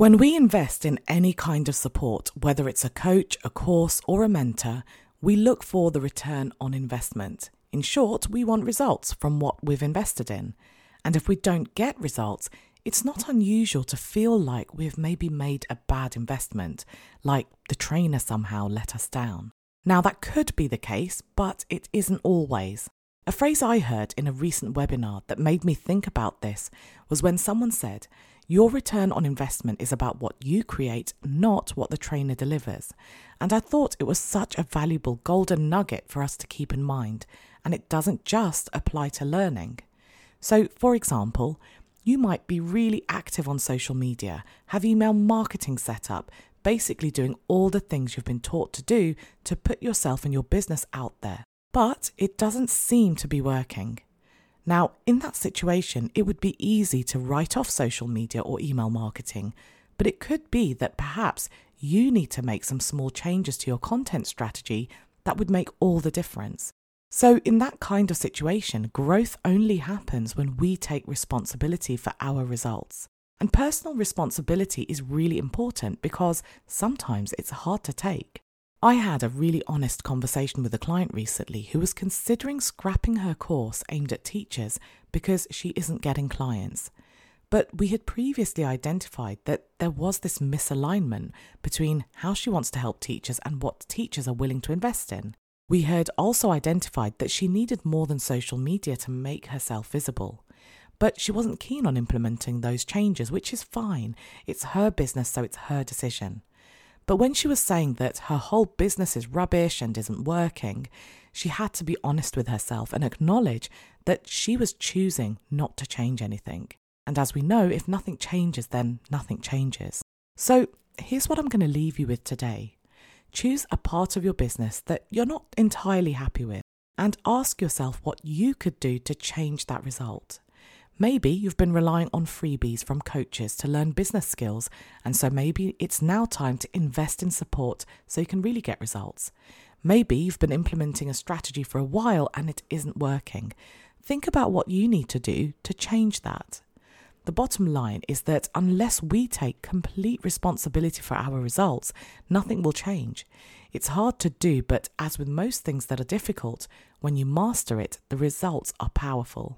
When we invest in any kind of support, whether it's a coach, a course, or a mentor, we look for the return on investment. In short, we want results from what we've invested in. And if we don't get results, it's not unusual to feel like we've maybe made a bad investment, like the trainer somehow let us down. Now, that could be the case, but it isn't always. A phrase I heard in a recent webinar that made me think about this was when someone said, Your return on investment is about what you create, not what the trainer delivers. And I thought it was such a valuable golden nugget for us to keep in mind, and it doesn't just apply to learning. So, for example, you might be really active on social media, have email marketing set up, basically doing all the things you've been taught to do to put yourself and your business out there. But it doesn't seem to be working. Now, in that situation, it would be easy to write off social media or email marketing, but it could be that perhaps you need to make some small changes to your content strategy that would make all the difference. So, in that kind of situation, growth only happens when we take responsibility for our results. And personal responsibility is really important because sometimes it's hard to take. I had a really honest conversation with a client recently who was considering scrapping her course aimed at teachers because she isn't getting clients. But we had previously identified that there was this misalignment between how she wants to help teachers and what teachers are willing to invest in. We had also identified that she needed more than social media to make herself visible. But she wasn't keen on implementing those changes, which is fine. It's her business, so it's her decision. But when she was saying that her whole business is rubbish and isn't working, she had to be honest with herself and acknowledge that she was choosing not to change anything. And as we know, if nothing changes, then nothing changes. So here's what I'm going to leave you with today. Choose a part of your business that you're not entirely happy with and ask yourself what you could do to change that result. Maybe you've been relying on freebies from coaches to learn business skills, and so maybe it's now time to invest in support so you can really get results. Maybe you've been implementing a strategy for a while and it isn't working. Think about what you need to do to change that. The bottom line is that unless we take complete responsibility for our results, nothing will change. It's hard to do, but as with most things that are difficult, when you master it, the results are powerful.